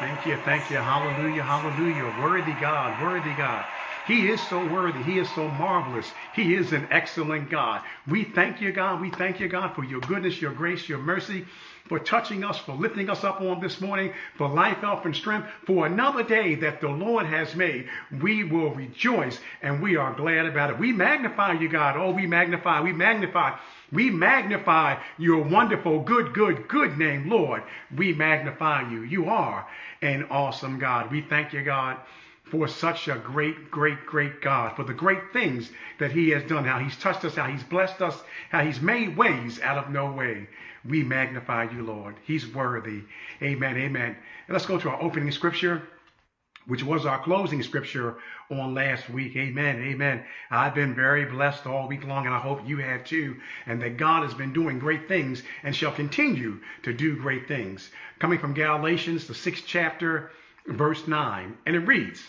Thank you, thank you. Hallelujah, hallelujah. Worthy God, worthy God. He is so worthy. He is so marvelous. He is an excellent God. We thank you, God. We thank you, God, for your goodness, your grace, your mercy, for touching us, for lifting us up on this morning, for life, health, and strength, for another day that the Lord has made. We will rejoice and we are glad about it. We magnify you, God. Oh, we magnify, we magnify. We magnify your wonderful, good, good, good name, Lord. We magnify you. You are an awesome God. We thank you, God, for such a great, great, great God, for the great things that He has done, how He's touched us, how He's blessed us, how He's made ways out of no way. We magnify you, Lord. He's worthy. Amen. Amen. And let's go to our opening scripture which was our closing scripture on last week. Amen. Amen. I've been very blessed all week long, and I hope you have too, and that God has been doing great things and shall continue to do great things. Coming from Galatians, the sixth chapter, verse 9, and it reads,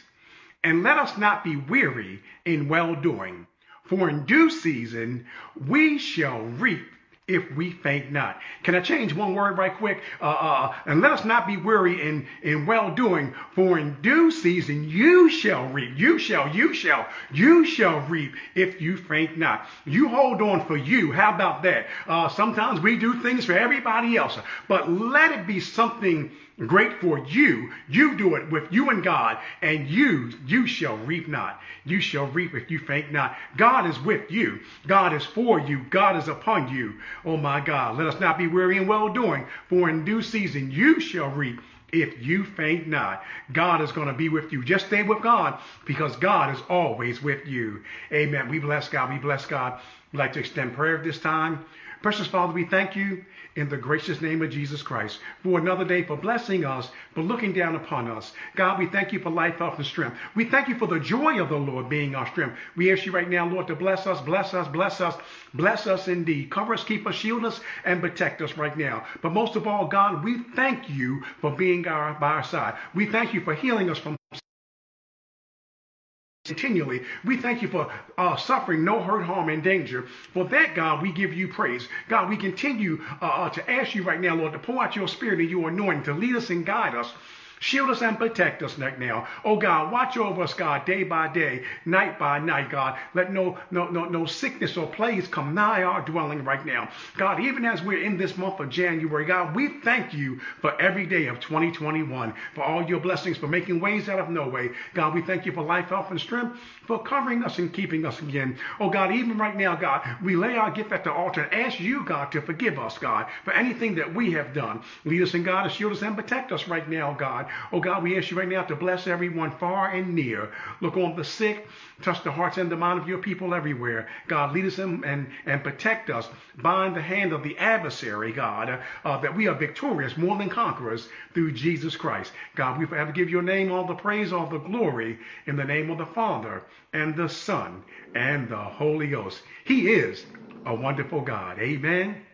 And let us not be weary in well doing, for in due season we shall reap if we faint not. Can I change one word right quick? Uh, uh, and let us not be weary in, in well doing, for in due season you shall reap. You shall, you shall, you shall reap if you faint not. You hold on for you. How about that? Uh, sometimes we do things for everybody else, but let it be something great for you. You do it with you and God, and you, you shall reap not. You shall reap if you faint not. God is with you. God is for you. God is upon you. Oh my God. Let us not be weary in well doing, for in due season you shall reap if you faint not. God is going to be with you. Just stay with God because God is always with you. Amen. We bless God. We bless God. We'd like to extend prayer at this time. Precious Father, we thank you in the gracious name of Jesus Christ for another day, for blessing us, for looking down upon us. God, we thank you for life, health, and strength. We thank you for the joy of the Lord being our strength. We ask you right now, Lord, to bless us, bless us, bless us, bless us indeed. Cover us, keep us, shield us, and protect us right now. But most of all, God, we thank you for being our, by our side. We thank you for healing us from continually. We thank you for uh, suffering no hurt, harm, and danger. For that, God, we give you praise. God, we continue uh, uh, to ask you right now, Lord, to pour out your spirit and your anointing to lead us and guide us Shield us and protect us right now. Oh God, watch over us, God, day by day, night by night, God. Let no no no no sickness or plagues come nigh our dwelling right now. God, even as we're in this month of January, God, we thank you for every day of 2021, for all your blessings, for making ways out of no way. God, we thank you for life, health, and strength, for covering us and keeping us again. Oh God, even right now, God, we lay our gift at the altar and ask you, God, to forgive us, God, for anything that we have done. Lead us in God, shield us and protect us right now, God. Oh God, we ask you right now to bless everyone far and near. Look on the sick, touch the hearts and the mind of your people everywhere. God, lead us in and, and protect us. Bind the hand of the adversary, God, uh, that we are victorious, more than conquerors through Jesus Christ. God, we forever give your name all the praise, all the glory in the name of the Father and the Son and the Holy Ghost. He is a wonderful God. Amen.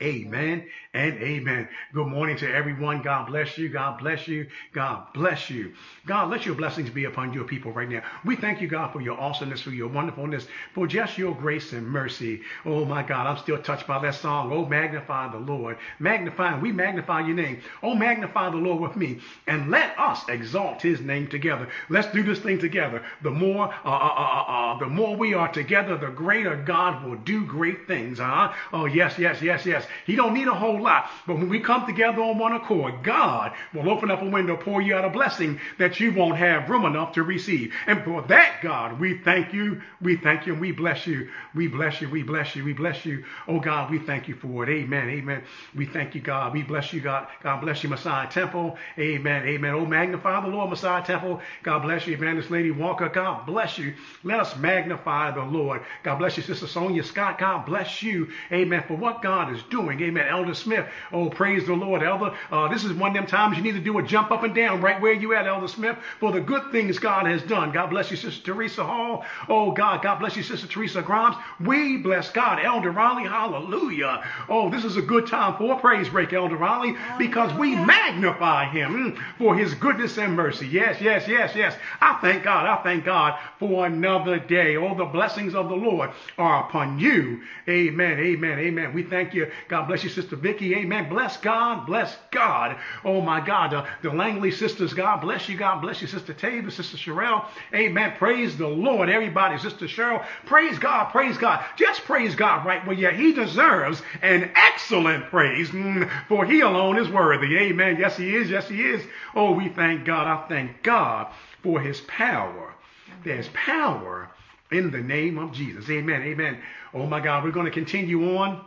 Amen and amen. Good morning to everyone. God bless you. God bless you. God bless you. God, let your blessings be upon your people right now. We thank you, God, for your awesomeness, for your wonderfulness, for just your grace and mercy. Oh, my God, I'm still touched by that song. Oh, magnify the Lord. Magnify, we magnify your name. Oh, magnify the Lord with me and let us exalt his name together. Let's do this thing together. The more, uh, uh, uh, uh, the more we are together, the greater God will do great things. Huh? Oh, yes, yes, yes, yes. He don't need a whole lot. But when we come together on one accord, God will open up a window, pour you out a blessing that you won't have room enough to receive. And for that, God, we thank you. We thank you and we bless you. We bless you. We bless you. We bless you. Oh God, we thank you for it. Amen. Amen. We thank you, God. We bless you, God. God bless you, Messiah Temple. Amen. Amen. Oh, magnify the Lord, Messiah Temple. God bless you, Evangelist Lady Walker. God bless you. Let us magnify the Lord. God bless you, Sister Sonia Scott. God bless you. Amen. For what God is doing doing. Amen. Elder Smith. Oh, praise the Lord, Elder. Uh, this is one of them times you need to do a jump up and down right where you at, Elder Smith, for the good things God has done. God bless you, Sister Teresa Hall. Oh, God. God bless you, Sister Teresa Grimes. We bless God. Elder Raleigh. Hallelujah. Oh, this is a good time for a praise break, Elder Raleigh, because we magnify him for his goodness and mercy. Yes, yes, yes, yes. I thank God. I thank God for another day. All the blessings of the Lord are upon you. Amen. Amen. Amen. We thank you. God bless you, Sister Vicky. Amen. Bless God. Bless God. Oh my God. Uh, the Langley sisters, God bless you. God bless you, Sister Tabor, Sister Sherelle. Amen. Praise the Lord. Everybody, Sister Cheryl. Praise God. Praise God. Just praise God right where yeah, He deserves an excellent praise, mm, for He alone is worthy. Amen. Yes, He is. Yes, He is. Oh, we thank God. I thank God for His power. There's power in the name of Jesus. Amen. Amen. Oh my God, we're going to continue on.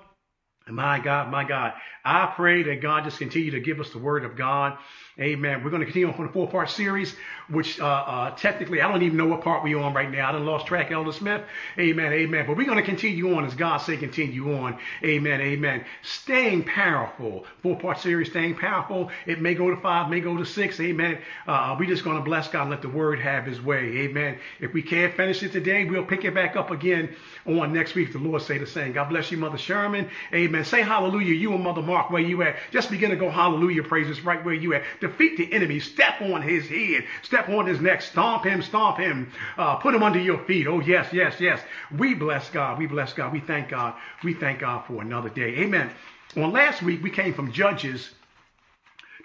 My God, my God. I pray that God just continue to give us the word of God. Amen. We're going to continue on from the four part series, which uh, uh, technically I don't even know what part we're on right now. I done lost track, Elder Smith. Amen. Amen. But we're going to continue on as God say continue on. Amen. Amen. Staying powerful. Four part series, staying powerful. It may go to five, may go to six. Amen. Uh, we're just going to bless God and let the word have his way. Amen. If we can't finish it today, we'll pick it back up again on next week. The Lord say the same. God bless you, Mother Sherman. Amen. Say hallelujah. You and Mother Mark, where you at? Just begin to go hallelujah praises right where you at. Defeat the enemy. Step on his head. Step on his neck. Stomp him. Stomp him. Uh, put him under your feet. Oh, yes, yes, yes. We bless God. We bless God. We thank God. We thank God for another day. Amen. On last week, we came from Judges,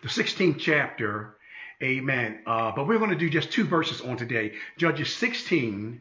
the 16th chapter. Amen. Uh, but we're going to do just two verses on today. Judges 16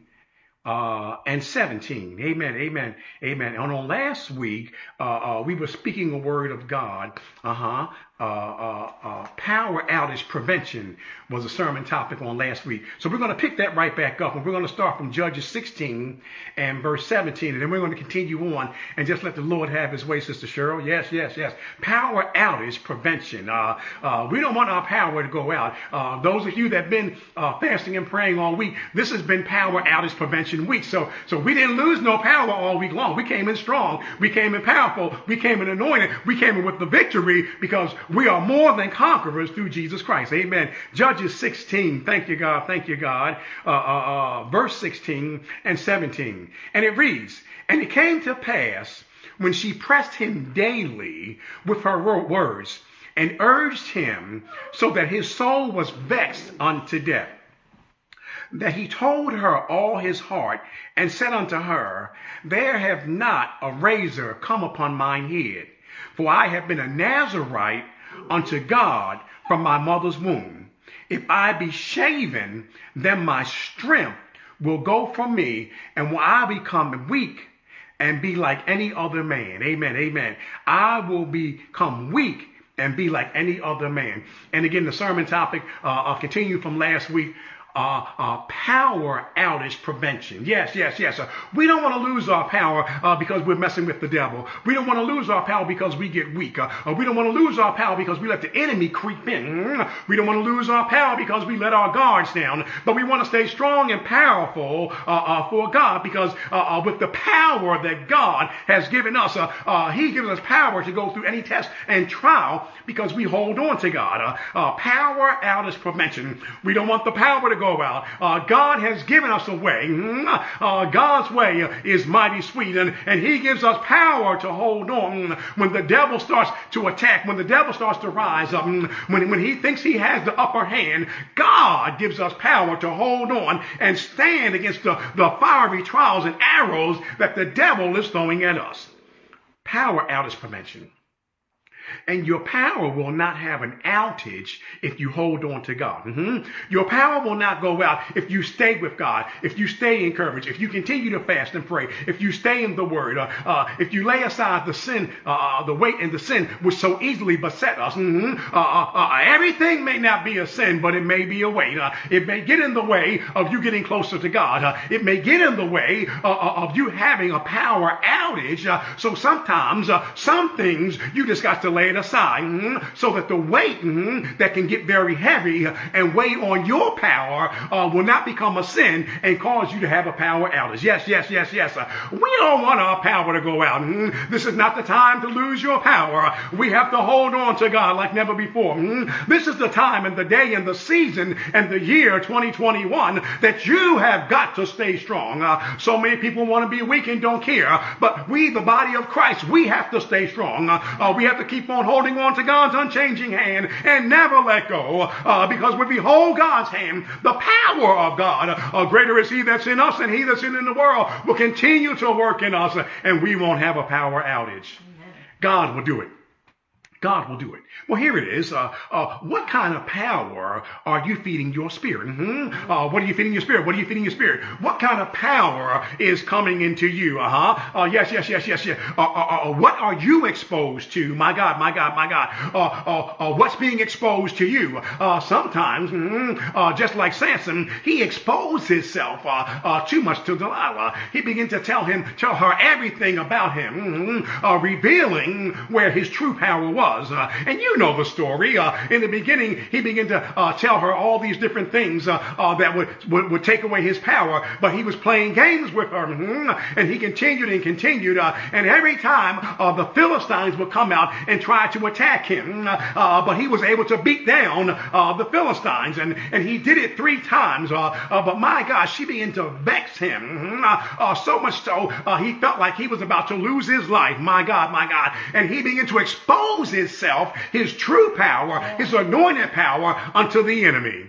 uh, and 17. Amen. Amen. Amen. And on last week, uh, uh, we were speaking a word of God. Uh-huh. Uh, uh, uh, power outage prevention was a sermon topic on last week. So we're going to pick that right back up and we're going to start from Judges 16 and verse 17. And then we're going to continue on and just let the Lord have his way, Sister Cheryl. Yes, yes, yes. Power outage prevention. Uh, uh, we don't want our power to go out. Uh, those of you that have been fasting and praying all week, this has been power outage prevention week. So, so we didn't lose no power all week long. We came in strong. We came in powerful. We came in anointed. We came in with the victory because we are more than conquerors through Jesus Christ. Amen. Judges 16. Thank you, God. Thank you, God. Uh, uh, uh, verse 16 and 17. And it reads, And it came to pass when she pressed him daily with her words and urged him so that his soul was vexed unto death that he told her all his heart and said unto her, There have not a razor come upon mine head, for I have been a Nazarite unto God from my mother's womb. If I be shaven, then my strength will go from me, and will I become weak and be like any other man. Amen. Amen. I will become weak and be like any other man. And again, the sermon topic, uh, I'll continue from last week uh, uh, power outage prevention. Yes, yes, yes. Uh, we don't want to lose our power uh, because we're messing with the devil. We don't want to lose our power because we get weak. Uh, uh, we don't want to lose our power because we let the enemy creep in. We don't want to lose our power because we let our guards down. But we want to stay strong and powerful for God because with the power that God has given us, He gives us power to go through any test and trial because we hold on to God. power outage prevention. We don't want the power to go go out. Uh, God has given us a way. Mm-hmm. Uh, God's way is mighty sweet, and, and He gives us power to hold on when the devil starts to attack, when the devil starts to rise up, mm, when, when he thinks he has the upper hand. God gives us power to hold on and stand against the, the fiery trials and arrows that the devil is throwing at us. Power outage prevention. And your power will not have an outage if you hold on to God. Mm-hmm. Your power will not go out if you stay with God, if you stay encouraged, if you continue to fast and pray, if you stay in the Word, uh, uh, if you lay aside the sin, uh, uh the weight and the sin which so easily beset us. Mm-hmm. Uh, uh, everything may not be a sin, but it may be a weight. it may get in the way of you getting closer to God. it may get in the way of you having a power outage. so sometimes some things you just got to lay it aside mm, so that the weight mm, that can get very heavy and weigh on your power uh, will not become a sin and cause you to have a power outage. Yes, yes, yes, yes. We don't want our power to go out. Mm, this is not the time to lose your power. We have to hold on to God like never before. Mm, this is the time and the day and the season and the year 2021 that you have got to stay strong. Uh, so many people want to be weak and don't care, but we, the body of Christ, we have to stay strong. Uh we have to keep on holding on to God's unchanging hand and never let go. Uh, because when we hold God's hand, the power of God, uh, greater is He that's in us than He that's in, in the world, will continue to work in us and we won't have a power outage. God will do it. God will do it. Well, here it is. Uh, uh, what kind of power are you feeding your spirit? Mm-hmm. Uh, what are you feeding your spirit? What are you feeding your spirit? What kind of power is coming into you? Uh-huh. Uh, yes, yes, yes, yes, yes. Uh, uh, uh, what are you exposed to? My God, my God, my God. What's being exposed to you? Sometimes, uh, just like Samson, he exposed himself too much to Delilah. He began to tell him, tell her everything about him, uh, revealing where his true power was was. Uh, and you know the story. Uh, in the beginning, he began to uh, tell her all these different things uh, uh, that would, would, would take away his power. But he was playing games with her, mm-hmm. and he continued and continued. Uh, and every time the Philistines would come out and try to attack him, but he was able to beat down the Philistines, and and he did it three times. but my gosh, she began to vex him mm-hmm. so much so he felt like he was about to lose his life. My God, my God, and he began to expose himself, his true power, his anointed power unto the enemy.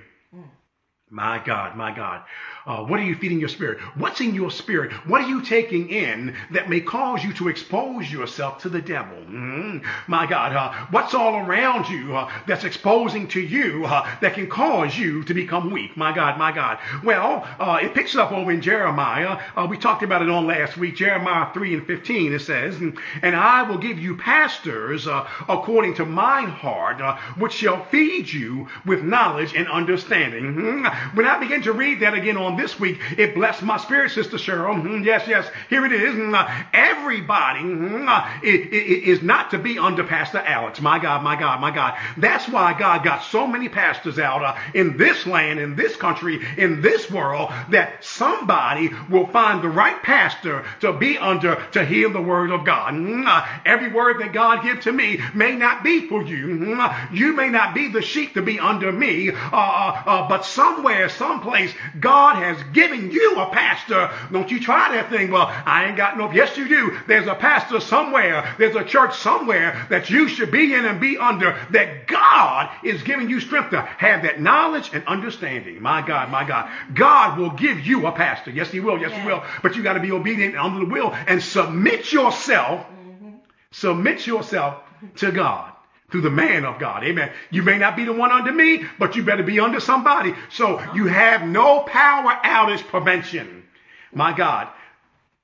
My God, my God. Uh, what are you feeding your spirit? What's in your spirit? What are you taking in that may cause you to expose yourself to the devil? Mm-hmm. My God, uh, what's all around you uh, that's exposing to you uh, that can cause you to become weak? My God, my God. Well, uh, it picks up over in Jeremiah. Uh, we talked about it on last week. Jeremiah 3 and 15, it says, And I will give you pastors according to mine heart, which shall feed you with knowledge and understanding. Mm-hmm. When I begin to read that again on this week. It blessed my spirit, Sister Cheryl. Mm-hmm. Yes, yes. Here it is. Mm-hmm. Everybody mm-hmm. is not to be under Pastor Alex. My God, my God, my God. That's why God got so many pastors out uh, in this land, in this country, in this world, that somebody will find the right pastor to be under to hear the word of God. Every word that God gives to me may not be for you. You may not be the sheep to be under me, uh, uh, uh, but somewhere, someplace, God has has given you a pastor. Don't you try that thing. Well, I ain't got no. Yes, you do. There's a pastor somewhere. There's a church somewhere that you should be in and be under that God is giving you strength to have that knowledge and understanding. My God, my God. God will give you a pastor. Yes, he will. Yes, yeah. he will. But you got to be obedient under the will and submit yourself. Mm-hmm. Submit yourself to God through the man of God. Amen. You may not be the one under me, but you better be under somebody. So you have no power out outage prevention. My God,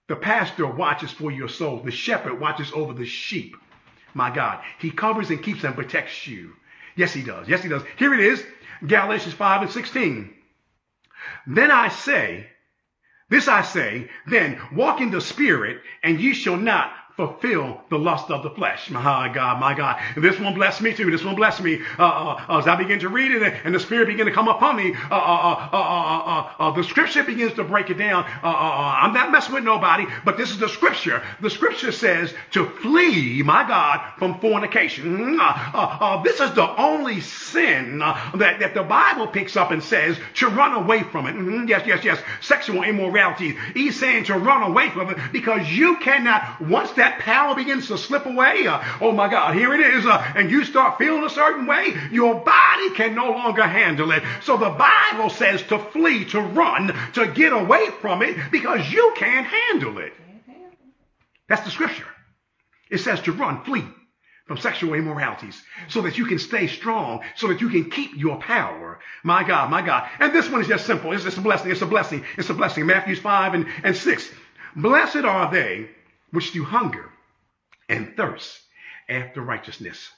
the pastor watches for your soul. The shepherd watches over the sheep. My God, he covers and keeps and protects you. Yes, he does. Yes, he does. Here it is. Galatians 5 and 16. Then I say, this I say, then walk in the spirit and ye shall not fulfill the lust of the flesh. My God, my God. This one bless me too. This one bless me. Uh, uh, as I begin to read it and the Spirit begin to come upon me, uh, uh, uh, uh the Scripture begins to break it down. I'm not messing with nobody, but this is the Scripture. The Scripture says to flee, my God, from fornication. Mm, this is the only sin that, that the Bible picks up and says to run away from it. Mm-hmm. Yes, yes, yes. Sexual immorality. He's saying to run away from it because you cannot, once that that power begins to slip away, uh, oh my God, here it is, uh, and you start feeling a certain way, your body can no longer handle it. So the Bible says to flee, to run, to get away from it because you can't handle it. That's the scripture. It says to run, flee from sexual immoralities so that you can stay strong, so that you can keep your power. My God, my God. And this one is just simple. It's just a blessing. It's a blessing. It's a blessing. Matthew 5 and, and 6. Blessed are they which do hunger and thirst after righteousness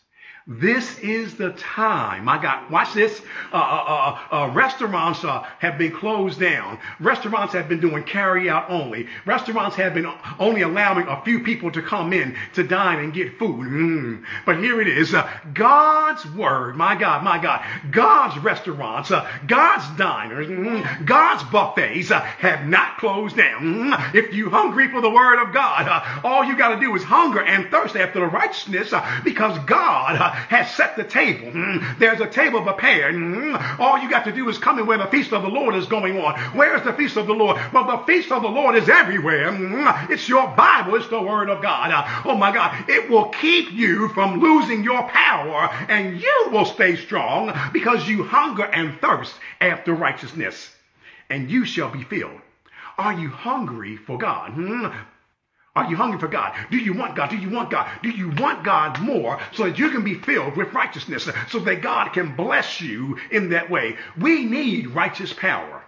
this is the time. My God, watch this. Uh, uh, uh, uh restaurants uh, have been closed down. Restaurants have been doing carry out only. Restaurants have been only allowing a few people to come in to dine and get food. Mm. But here it is. Uh, God's word. My God, my God. God's restaurants, God's diners, mm, God's buffets have not closed down. Mm. If you hungry for the word of God, all you got to do is hunger and thirst after the righteousness because God has set the table. Mm, there's a table prepared. Mm, all you got to do is come in where the feast of the Lord is going on. Where is the feast of the Lord? Well, the feast of the Lord is everywhere. Mm, it's your Bible. It's the word of God. Uh, oh my God. It will keep you from losing your power and you will stay strong because you hunger and thirst after righteousness and you shall be filled. Are you hungry for God? Are you hungry for God? Do you want God? Do you want God? Do you want God more so that you can be filled with righteousness so that God can bless you in that way? We need righteous power.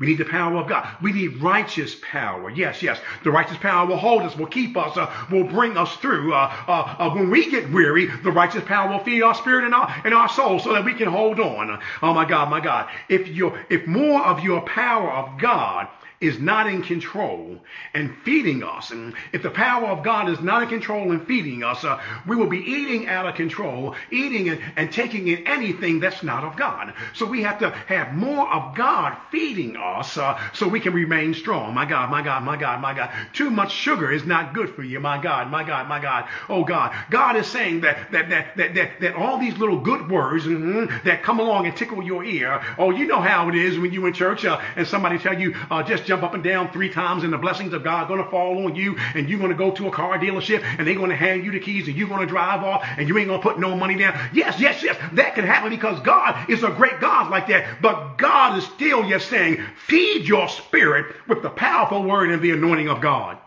We need the power of God. We need righteous power. Yes, yes. The righteous power will hold us, will keep us, uh, will bring us through. Uh, uh, uh when we get weary, the righteous power will feed our spirit and our, and our soul so that we can hold on. Oh my God, my God. If you if more of your power of God is not in control and feeding us, and if the power of God is not in control and feeding us, uh, we will be eating out of control, eating and, and taking in anything that's not of God. So we have to have more of God feeding us uh, so we can remain strong. My God, my God, my God, my God. Too much sugar is not good for you. My God, my God, my God. Oh God. God is saying that that that that that, that all these little good words mm-hmm, that come along and tickle your ear. Oh, you know how it is when you in church uh, and somebody tell you uh, just jump up and down three times and the blessings of God going to fall on you and you're going to go to a car dealership and they're going to hand you the keys and you're going to drive off and you ain't going to put no money down. Yes, yes, yes. That can happen because God is a great God like that. But God is still yet saying, feed your spirit with the powerful word and the anointing of God.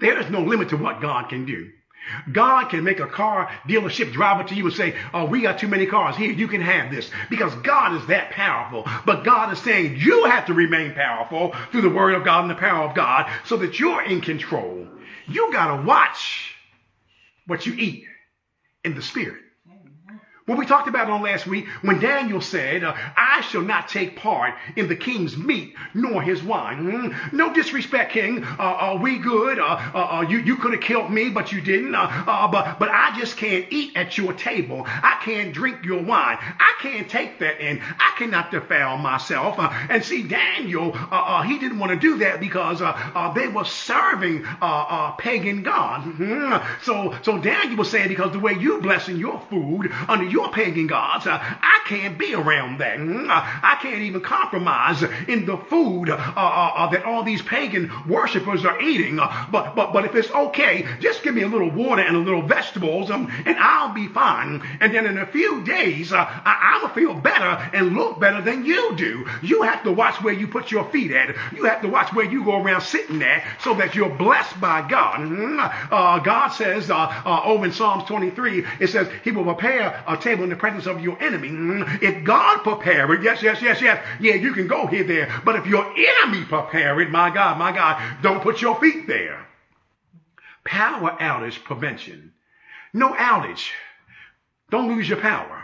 There is no limit to what God can do. God can make a car dealership drive up to you and say, Oh, we got too many cars. Here, you can have this. Because God is that powerful. But God is saying you have to remain powerful through the word of God and the power of God so that you're in control. You got to watch what you eat in the spirit. What we talked about on last week when Daniel said, uh, I shall not take part in the king's meat nor his wine. Mm, no disrespect, king. Uh, are we good? Uh, uh, uh you, you could have killed me, but you didn't. Uh, but, but I just can't eat at your table. I can't drink your wine. I can't take that in. I cannot defile myself. and see, Daniel, he didn't want to do that because they were serving pagan God. Mm-hmm. So, so Daniel was saying, because the way you blessing your food under your your pagan gods. Uh, I can't be around that. Uh, I can't even compromise in the food uh, uh, that all these pagan worshippers are eating. but, but, but if it's okay, just give me a little water and a little vegetables um, and I'll be fine. And then in a few days, I, I will feel better and look better than you do. You have to watch where you put your feet at. You have to watch where you go around sitting at so that you're blessed by God. Mm, God says over in Psalms 23, it says he will prepare a table in the presence of your enemy. If God prepare it, yes, yes, yes, yes, yeah, you can go here, there. But if your enemy prepare it, my God, my God, don't put your feet there. Power outage prevention. No outage. Don't lose your power.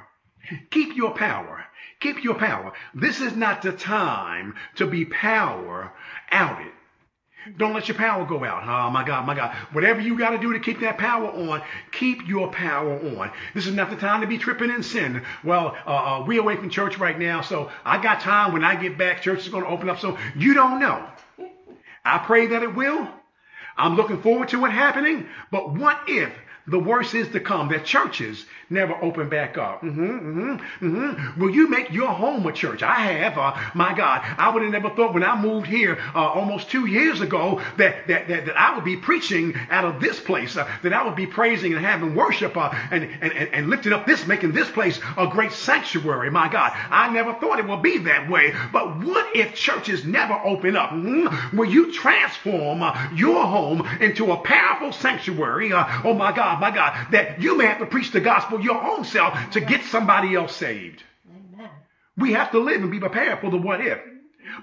Keep your power. Keep your power. This is not the time to be power outed. Don't let your power go out. Oh my God, my God. Whatever you got to do to keep that power on, keep your power on. This is not the time to be tripping in sin. Well, uh, uh, we away from church right now, so I got time. When I get back, church is going to open up. So you don't know. I pray that it will. I'm looking forward to it happening. But what if the worst is to come that churches never open back up. Mm-hmm, mm-hmm, mm-hmm. Will you make your home a church? I have. Uh, my God, I would have never thought when I moved here uh, almost two years ago that, that, that, that, I would be preaching out of this place, uh, that I would be praising and having worship uh, and, and, and lifting up this, making this place a great sanctuary. My God, I never thought it would be that way. But what if churches never open up? Mm-hmm. Will you transform uh, your home into a powerful sanctuary? Uh, oh my God. God, my God, that you may have to preach the gospel your own self to get somebody else saved. Amen. We have to live and be prepared for the what if.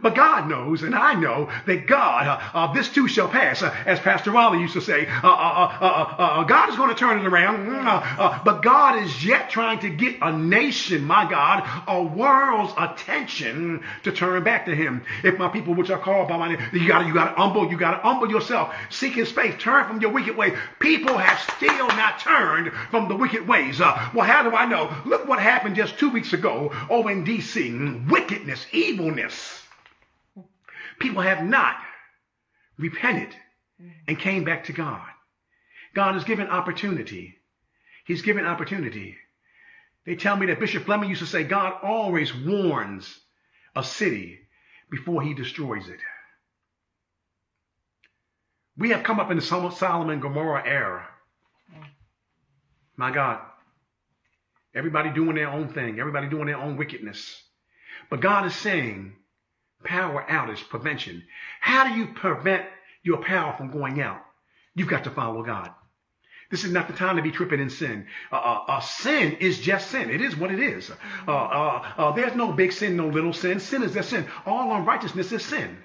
But God knows, and I know that God, uh, uh, this too shall pass. Uh, as Pastor Raleigh used to say, uh, uh, uh, God is going to turn it around. Mm, but God is yet trying to get a nation, my God, a world's attention to turn back to Him. If my people, which are called by my name, you got to, you got to humble, you got to humble yourself, seek His face, turn from your wicked way. People have still not turned from the wicked ways. well, how do I know? Look what happened just two weeks ago over in D.C. Wickedness, evilness. People have not repented and came back to God. God has given opportunity. He's given opportunity. They tell me that Bishop Fleming used to say God always warns a city before he destroys it. We have come up in the Sodom and Gomorrah era. My God. Everybody doing their own thing. Everybody doing their own wickedness. But God is saying, power outage prevention. How do you prevent your power from going out, you've got to follow God. This is not the time to be tripping in sin. Uh, uh, uh, sin is just sin. It is what it is. Uh, uh, uh, there's no big sin, no little sin. Sin is just sin. All unrighteousness is sin.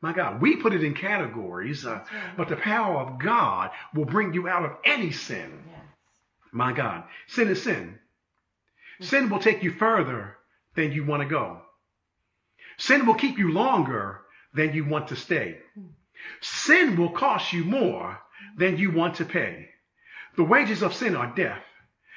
My God, we put it in categories, but the power of God will bring you out of any sin. Yes. My God, sin is sin. Sin will take you further than you want to go. Sin will keep you longer than you want to stay. Sin will cost you more than you want to pay. The wages of sin are death,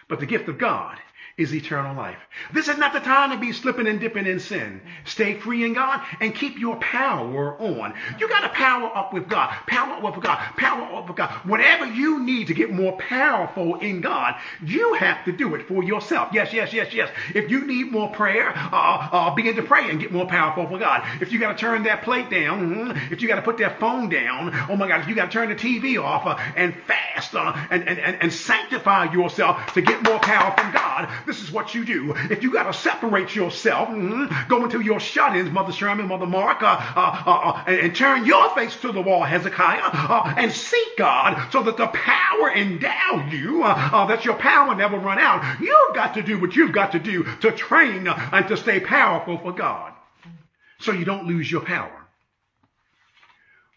but the gift of God is eternal life. This is not the time to be slipping and dipping in sin. Stay free in God and keep your power on. You got to power up with God. Power up with God. Power up with God. Whatever you need to get more powerful in God, you have to do it for yourself. Yes, yes, yes, yes. If you need more prayer, uh, uh, begin to pray and get more powerful for God. If you got to turn that plate down, mm-hmm, if you got to put that phone down, oh my God, if you got to turn the TV off uh, and fast uh, and, and, and, and sanctify yourself to get more power from God, this is what you do. If you got to separate yourself, mm-hmm, go into your shut-ins, Mother Sherman, Mother Mark, uh, uh, uh, uh, and, and, turn your face to the wall, Hezekiah, uh, and seek God so that the power endow you, that your power never run out. You've got to do what you've got to do to train and to stay powerful for God so you don't lose your power.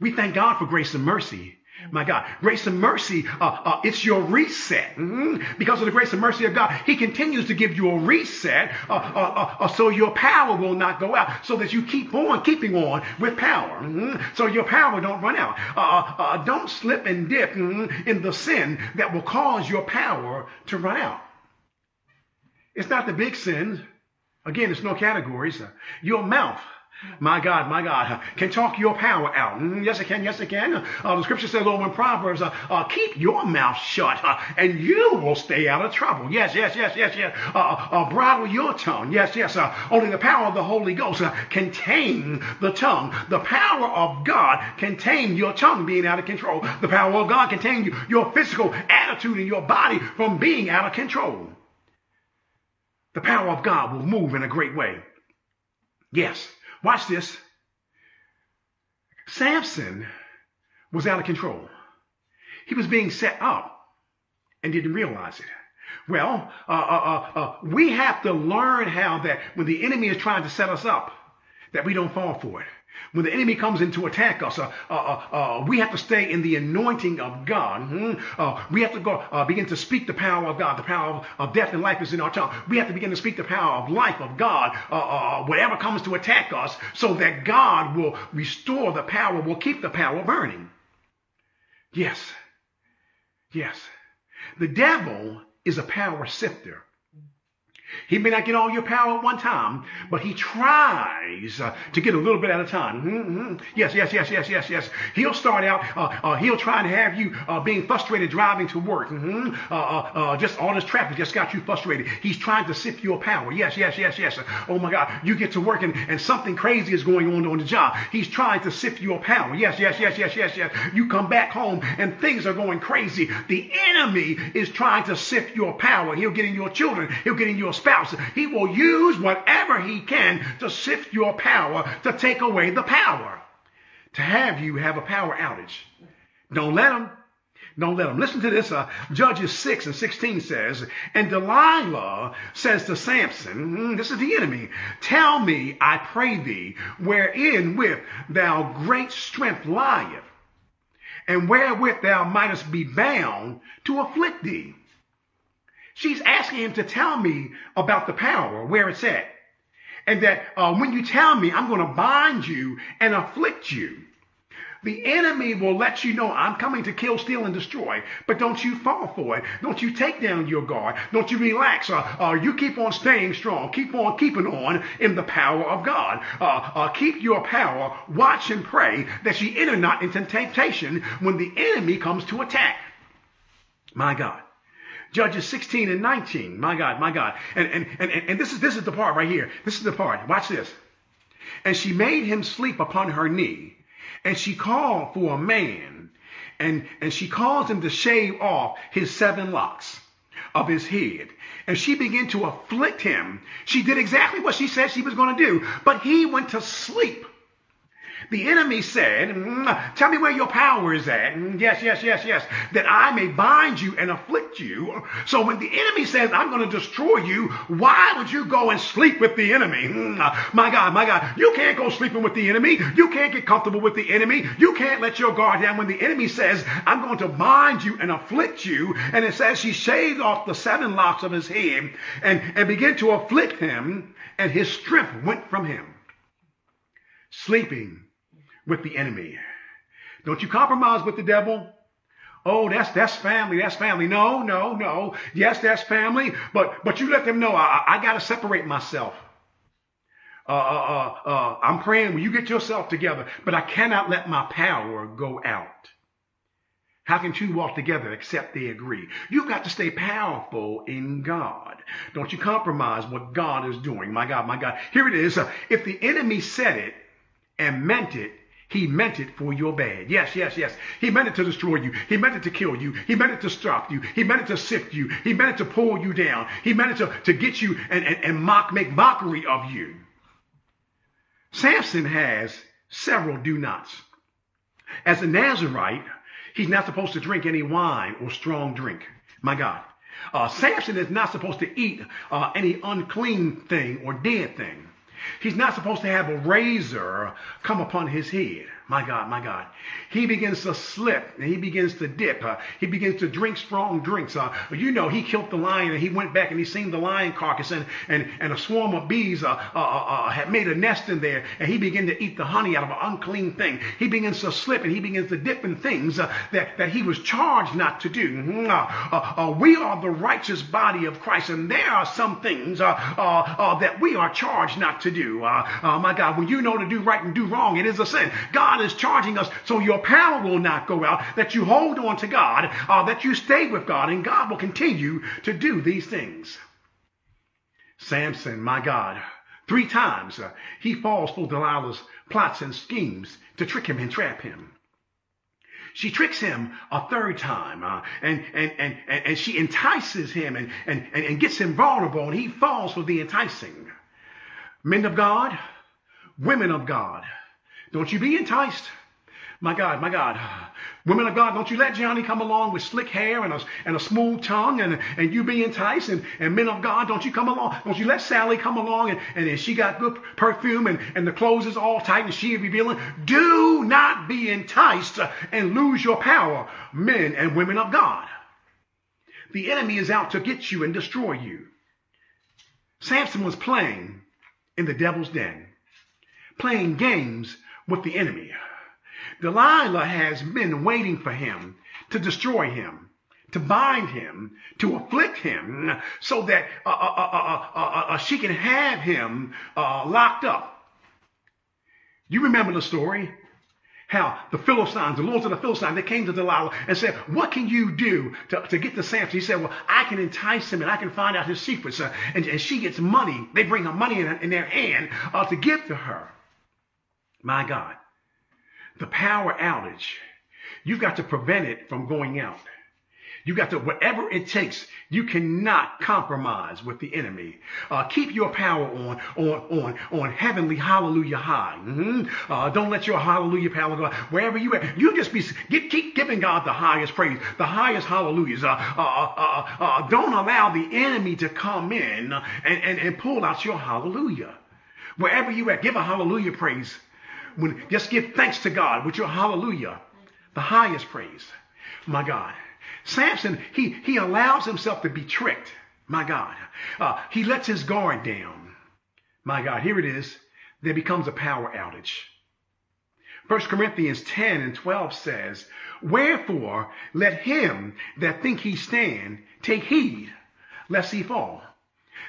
We thank God for grace and mercy my God, grace and mercy, uh, uh, it's your reset. Mm-hmm. Because of the grace and mercy of God, He continues to give you a reset uh, uh, uh, uh so your power will not go out, so that you keep on keeping on with power. Mm-hmm. So your power don't run out. don't slip and dip mm-hmm, in the sin that will cause your power to run out. It's not the big sins. Again, it's no categories. Your mouth my God, my God, can talk your power out. Mm, yes, it can. Yes, it can. Uh, the scripture says over in Proverbs, uh, uh, keep your mouth shut uh, and you will stay out of trouble. Yes, yes, yes, yes, yes. Uh, uh, bridle your tongue. Yes, yes. only the power of the Holy Ghost can tame the tongue. The power of God can tame your tongue being out of control. The power of God can tame you, your physical attitude and your body from being out of control. The power of God will move in a great way. Yes. Watch this. Samson was out of control. He was being set up and didn't realize it. Well, uh, uh, uh, uh, we have to learn how that when the enemy is trying to set us up, that we don't fall for it. When the enemy comes in to attack us, uh, uh, uh, uh, we have to stay in the anointing of God. Mm-hmm. we have to go uh, begin to speak the power of God. The power of, of, death and life is in our tongue. We have to begin to speak the power of life of God. whatever comes to attack us, so that God will restore the power, will keep the power burning. Yes, yes. The devil is a power sifter. He may not get all your power at one time, but he tries uh, to get a little bit at a time. Mm-hmm. Yes, yes, yes, yes, yes, yes. He'll start out, uh, uh, he'll try and have you uh, being frustrated driving to work. Mm-hmm. Just all this traffic just got you frustrated. He's trying to sift your power. Yes, yes, yes, yes. Oh my God. You get to work and, and something crazy is going on on the job. He's trying to sift your power. Yes, yes, yes, yes, yes, yes. You come back home and things are going crazy. The enemy is trying to sift your power. He'll get in your children. He'll get in your spouse. He will use whatever he can to sift your power, to take away the power, to have you have a power outage. Don't let him. Don't let him. Listen to this. Uh, Judges 6 and 16 says, And Delilah says to Samson, mm, this is the enemy, Tell me, I pray thee, wherein with thou great strength lieth, and wherewith thou mightest be bound to afflict thee. She's asking him to tell me about the power, where it's at. And that uh, when you tell me, I'm going to bind you and afflict you. The enemy will let you know I'm coming to kill, steal, and destroy. But don't you fall for it. Don't you take down your guard. Don't you relax. Uh, uh, you keep on staying strong. Keep on keeping on in the power of God. Uh, uh keep your power. Watch and pray that ye enter not into temptation when the enemy comes to attack. My God. Judges 16 and 19. My God, my God. And, and, and, and this is, this is the part right here. This is the part. Watch this. And she made him sleep upon her knee and she called for a man and, and she caused him to shave off his seven locks of his head. And she began to afflict him. She did exactly what she said she was going to do, but he went to sleep. The enemy said, mm, Tell me where your power is at. Mm, yes, yes, yes, yes. That I may bind you and afflict you. So when the enemy says, I'm going to destroy you, why would you go and sleep with the enemy? Mm, my God, my God. You can't go sleeping with the enemy. You can't get comfortable with the enemy. You can't let your guard down when the enemy says, I'm going to bind you and afflict you. And it says she shaved off the seven locks of his head and, and began to afflict him, and his strength went from him. Sleeping with the enemy. Don't you compromise with the devil. Oh, that's that's family. That's family. No, no, no. Yes, that's family. But but you let them know I, I got to separate myself. Uh, uh, uh, uh, I'm praying when you get yourself together, but I cannot let my power go out. How can two walk together except they agree? You've got to stay powerful in God. Don't you compromise what God is doing. My God, my God. Here it is. If the enemy said it and meant it, he meant it for your bad. Yes, yes, yes. He meant it to destroy you. He meant it to kill you. He meant it to stop you. He meant it to sift you. He meant it to pull you down. He meant it to, to get you and, and, and mock, make mockery of you. Samson has several do nots. As a Nazarite, he's not supposed to drink any wine or strong drink. My God. Uh, Samson is not supposed to eat uh, any unclean thing or dead thing. He's not supposed to have a razor come upon his head. My God, my God. He begins to slip and he begins to dip. Uh, he begins to drink strong drinks. Uh, you know, he killed the lion and he went back and he seen the lion carcass and, and, and a swarm of bees uh, uh, uh, uh had made a nest in there and he began to eat the honey out of an unclean thing. He begins to slip and he begins to dip in things that, that he was charged not to do. Mm-hmm. we are the righteous body of Christ and there are some things that we are charged not to do. my God, when you know to do right and do wrong, it is a sin. God God is charging us so your power will not go out, that you hold on to God, uh, that you stay with God, and God will continue to do these things. Samson, my God, three times uh, he falls for Delilah's plots and schemes to trick him and trap him. She tricks him a third time, uh, and, and, and, and she entices him and, and, and gets him vulnerable, and he falls for the enticing. Men of God, women of God, don't you be enticed. My God, my God. Women of God, don't you let Johnny come along with slick hair and a, and a smooth tongue and, and you be enticed. And, and men of God, don't you come along. Don't you let Sally come along and, and, she got good perfume and, and the clothes is all tight and she revealing. Do not be enticed and lose your power, men and women of God. The enemy is out to get you and destroy you. Samson was playing in the devil's den, playing games with the enemy. Delilah has been waiting for him to destroy him, to bind him, to afflict him, so that uh, uh, uh, she can have him locked up. You remember the story? How the Philistines, the lords of the Philistines, they came to Delilah and said, What can you do to, to get the Samson? He said, Well, I can entice him and I can find out his secrets. Uh, and, and, she gets money. They bring her money in, in their hand uh, to give to her. My God. The power outage, you've got to prevent it from going out. You got to, whatever it takes, you cannot compromise with the enemy. Uh, keep your power on, on, on, on heavenly hallelujah high. Mm-hmm. Uh, don't let your hallelujah power go wherever you at. You just be, get, keep giving God the highest praise, the highest hallelujahs. Uh, uh, uh, uh don't allow the enemy to come in and, and, and pull out your hallelujah. Wherever you at, give a hallelujah praise when just give thanks to God with your hallelujah, the highest praise. My God. Samson, he, he allows himself to be tricked. My God. Uh, he lets his guard down. My God. Here it is. There becomes a power outage. 1 Corinthians 10 and 12 says, Wherefore let him that think he stand take heed lest he fall.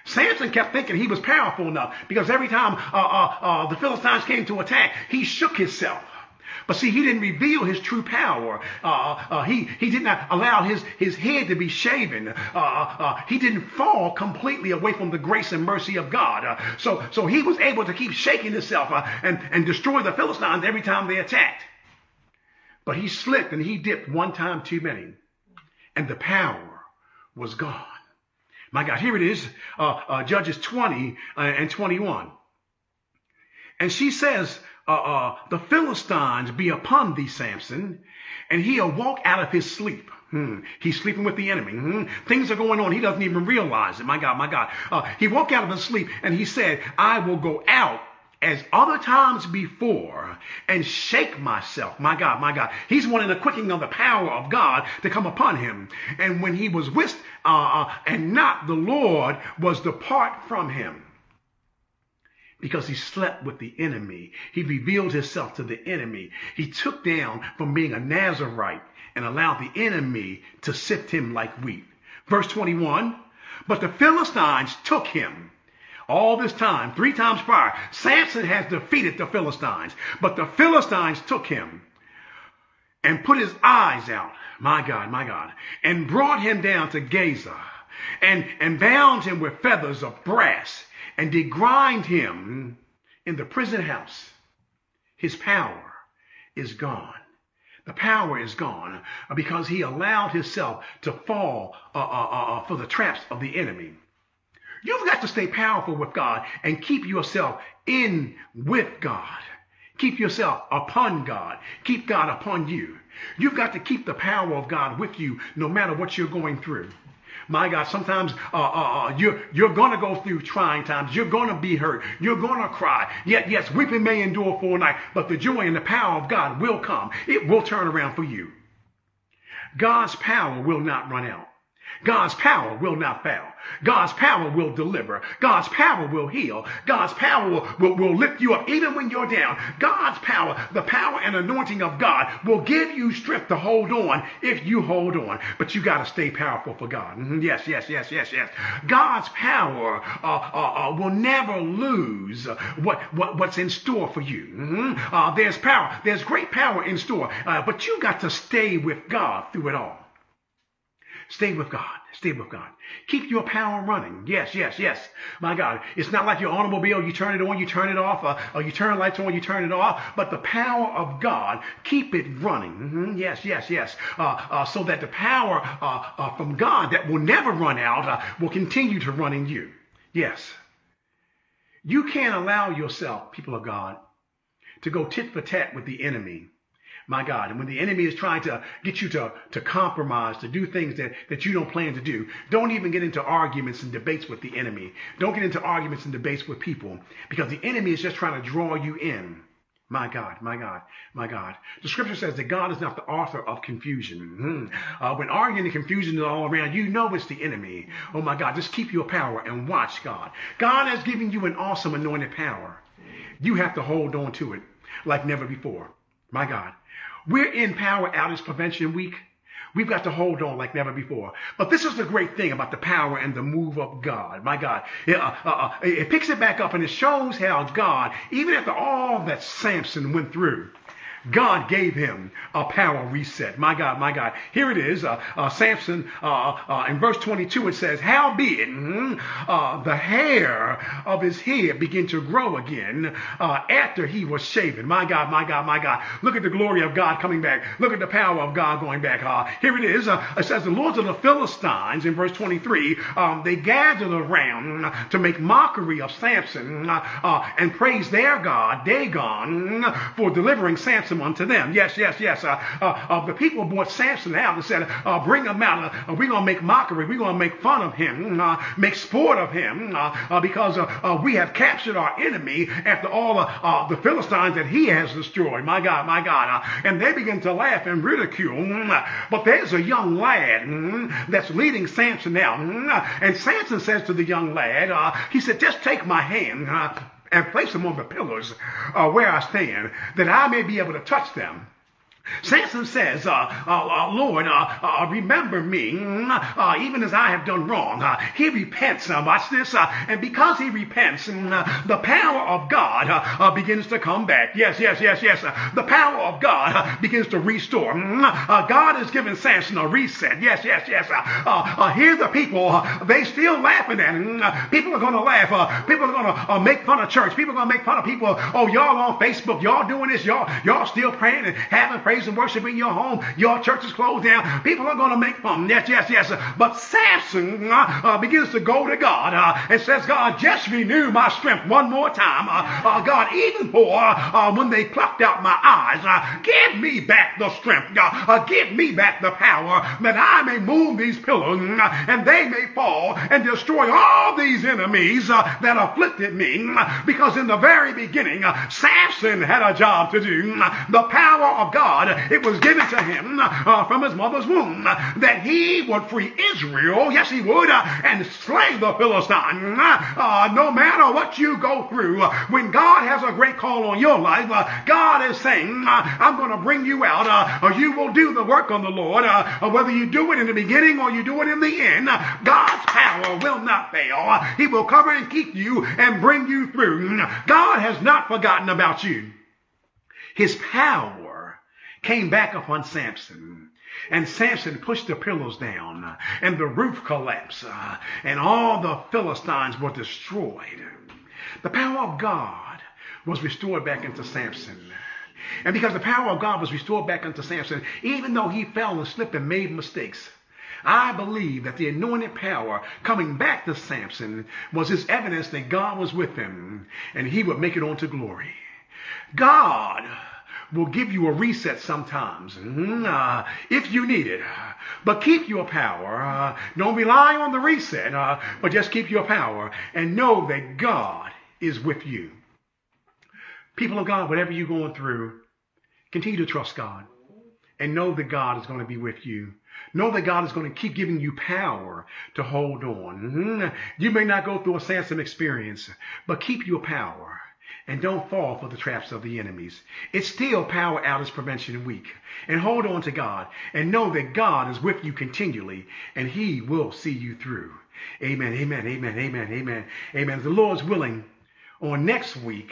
Samson kept thinking he was powerful enough because every time uh, uh, uh, the Philistines came to attack, he shook himself. But see, he didn't reveal his true power. Uh, uh, uh he, he did not allow his, his head to be shaven. Uh, he didn't fall completely away from the grace and mercy of God. so, so he was able to keep shaking himself and, and destroy the Philistines every time they attacked. But he slipped and he dipped one time too many. And the power was gone. My God, here it is, uh, uh, Judges 20 uh, and 21. And she says, uh, uh, the Philistines be upon thee, Samson. And he awoke out of his sleep. Hmm. He's sleeping with the enemy. Hmm. Things are going on. He doesn't even realize it. My God, my God. Uh, he woke out of his sleep and he said, I will go out as other times before and shake myself. My God, my God. He's wanting the quickening of the power of God to come upon him. And when he was with, uh, uh, and not the Lord was depart from him because he slept with the enemy. He revealed himself to the enemy. He took down from being a Nazarite and allowed the enemy to sift him like wheat. Verse 21, but the Philistines took him. All this time, three times prior, Samson has defeated the Philistines, but the Philistines took him and put his eyes out. My God, my God. And brought him down to Gaza and, and bound him with feathers of brass and did grind him in the prison house. His power is gone. The power is gone because he allowed himself to fall uh, uh, uh, uh, for the traps of the enemy. You've got to stay powerful with God and keep yourself in with God. Keep yourself upon God. Keep God upon you. You've got to keep the power of God with you no matter what you're going through. My God, sometimes uh, uh, uh, you're, you're going to go through trying times. You're going to be hurt. You're going to cry. Yet, yes, weeping may endure for a night, but the joy and the power of God will come. It will turn around for you. God's power will not run out. God's power will not fail. God's power will deliver. God's power will heal. God's power will, will, will, lift you up even when you're down. God's power, the power and anointing of God will give you strength to hold on if you hold on. But you got to stay powerful for God. Mm-hmm. Yes, yes, yes, yes, yes. God's power uh, uh, uh, will never lose what, what, what's in store for you. Mm-hmm. Uh, there's power. There's great power in store. Uh, but you got to stay with God through it all. Stay with God. Stay with God. Keep your power running. Yes, yes, yes. My God. It's not like your automobile. You turn it on, you turn it off, uh, or you turn lights on, you turn it off. But the power of God, keep it running. Mm-hmm. Yes, yes, yes. Uh, uh, so that the power uh, uh, from God that will never run out uh, will continue to run in you. Yes. You can't allow yourself, people of God, to go tit for tat with the enemy my God. And when the enemy is trying to get you to, to compromise, to do things that, that you don't plan to do, don't even get into arguments and debates with the enemy. Don't get into arguments and debates with people because the enemy is just trying to draw you in. My God, my God, my God. The scripture says that God is not the author of confusion. Mm-hmm. Uh, when arguing and confusion is all around, you know it's the enemy. Oh my God, just keep your power and watch God. God has given you an awesome anointed power. You have to hold on to it like never before. My God. We're in Power Outage Prevention Week. We've got to hold on like never before. But this is the great thing about the power and the move of God. My God. It, uh, uh, uh it picks it back up and it shows how God, even after all that Samson went through, God gave him a power reset. My God, my God. Here it is. Uh, uh, Samson, uh, uh in verse 22, it says, Howbeit, mm, uh, the hair of his head began to grow again uh, after he was shaven. My God, my God, my God. Look at the glory of God coming back. Look at the power of God going back. here it is. it says, The lords of the Philistines, in verse 23, um, they gathered around to make mockery of Samson and praise their God, Dagon, for delivering Samson ransom unto them. Yes, yes, yes. Uh, uh, uh, the people brought Samson out and said, uh, bring him out. Uh, we're going to make mockery. We're going to make fun of him, uh, make sport of him, because we have captured our enemy after all the Philistines that he has destroyed. My God, my God. and they begin to laugh and ridicule. Mm, but there's a young lad mm, that's leading Samson out. Mm, and Samson says to the young lad, he said, just take my hand and place them on the pillars uh, where I stand, that I may be able to touch them Samson says, uh, uh, uh, Lord, uh, uh, remember me, mm, uh, even as I have done wrong. he repents. watch this. and because he repents, mm, the power of God begins to come back. Yes, yes, yes, yes. the power of God begins to restore. Mm, God has given Samson a reset. Yes, yes, yes. here the people, they still laughing at him. People are going to laugh. people are going to make fun of church. People are going to make fun of people. Oh, y'all on Facebook. Y'all doing this. Y'all, y'all still praying and having praise praise and worship in your home. Your church is closed down. People are going to make fun. Yes, yes, yes. But Samson uh, uh, begins to go to God uh, and says, God, just renew my strength one more time. Uh, uh, God, even for uh, when they plucked out my eyes, give me back the strength. give me back the power that I may move these pillars and they may fall and destroy all these enemies that afflicted me. Because in the very beginning, Samson had a job to do. The power of God, it was given to him from his mother's womb that he would free Israel. Yes, he would, and slay the Philistine. Uh, no matter what you go through, when God has a great call on your life, uh, God is saying, uh, I'm going to bring you out, uh, you will do the work on the Lord, uh, whether you do it in the beginning or you do it in the end. God's power will not fail. He will cover and keep you and bring you through. God has not forgotten about you. His power came back upon Samson. And Samson pushed the pillows down, and the roof collapsed, uh, and all the Philistines were destroyed. The power of God was restored back into Samson. And because the power of God was restored back into Samson, even though he fell and slipped and made mistakes, I believe that the anointed power coming back to Samson was his evidence that God was with him and he would make it on to glory. God will give you a reset sometimes mm-hmm, uh, if you need it. But keep your power. Uh, don't rely on the reset, uh, but just keep your power and know that God is with you. People of God, whatever you're going through, continue to trust God and know that God is going to be with you. Know that God is going to keep giving you power to hold on. Mm-hmm. You may not go through a Samson experience, but keep your power and don't fall for the traps of the enemies. It's still power outage prevention week. And hold on to God and know that God is with you continually and he will see you through. Amen, amen, amen, amen, amen, amen. The Lord's willing on next week,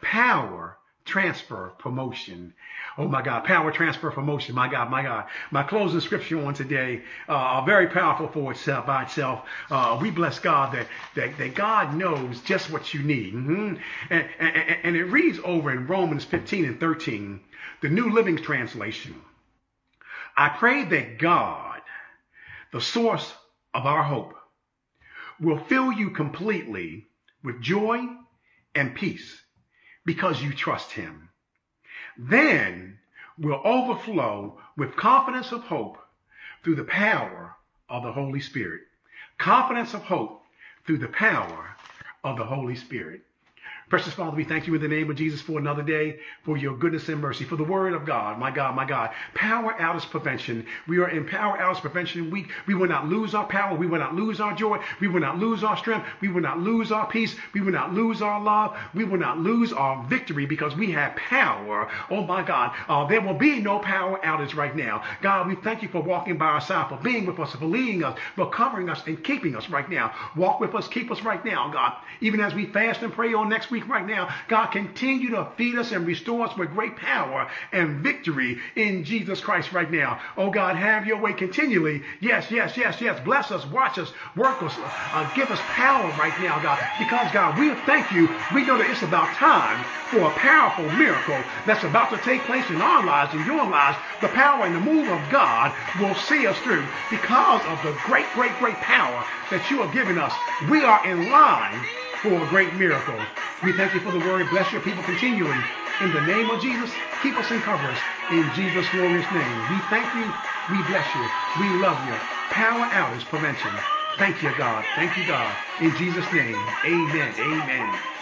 power transfer promotion. Oh my God, power transfer promotion. My God, my God. My closing scripture on today, uh, very powerful for itself by itself. Uh, we bless God that, that, that God knows just what you need. Mm-hmm. And, and, and it reads over in Romans 15 and 13, the New Living Translation. I pray that God, the source of our hope, will fill you completely with joy and peace because you trust him. Then will overflow with confidence of hope through the power of the Holy Spirit. Confidence of hope through the power of the Holy Spirit. Precious Father, we thank you in the name of Jesus for another day, for your goodness and mercy, for the word of God. My God, my God. Power out outage prevention. We are in power outage prevention week. We will not lose our power. We will not lose our joy. We will not lose our strength. We will not lose our peace. We will not lose our love. We will not lose our victory because we have power. Oh my God. Uh, there will be no power outage right now. God, we thank you for walking by our side, for being with us, for leading us, for covering us and keeping us right now. Walk with us, keep us right now, God. Even as we fast and pray on next week week right now. God, continue to feed us and restore us with great power and victory in Jesus Christ right now. Oh God, have your way continually. Yes, yes, yes, yes. Bless us, watch us, work us, uh, give us power right now, God. Because God, we thank you. We know that it's about time for a powerful miracle that's about to take place in our lives, in your lives. The power and the move of God will see us through because of the great, great, great power that you are giving us. We are in line for a great miracle. We thank you for the word. Bless your people continually. In the name of Jesus, keep us and cover us. In Jesus' glorious name. We thank you. We bless you. We love you. Power outage prevention. Thank you, God. Thank you, God. In Jesus' name. Amen. Amen.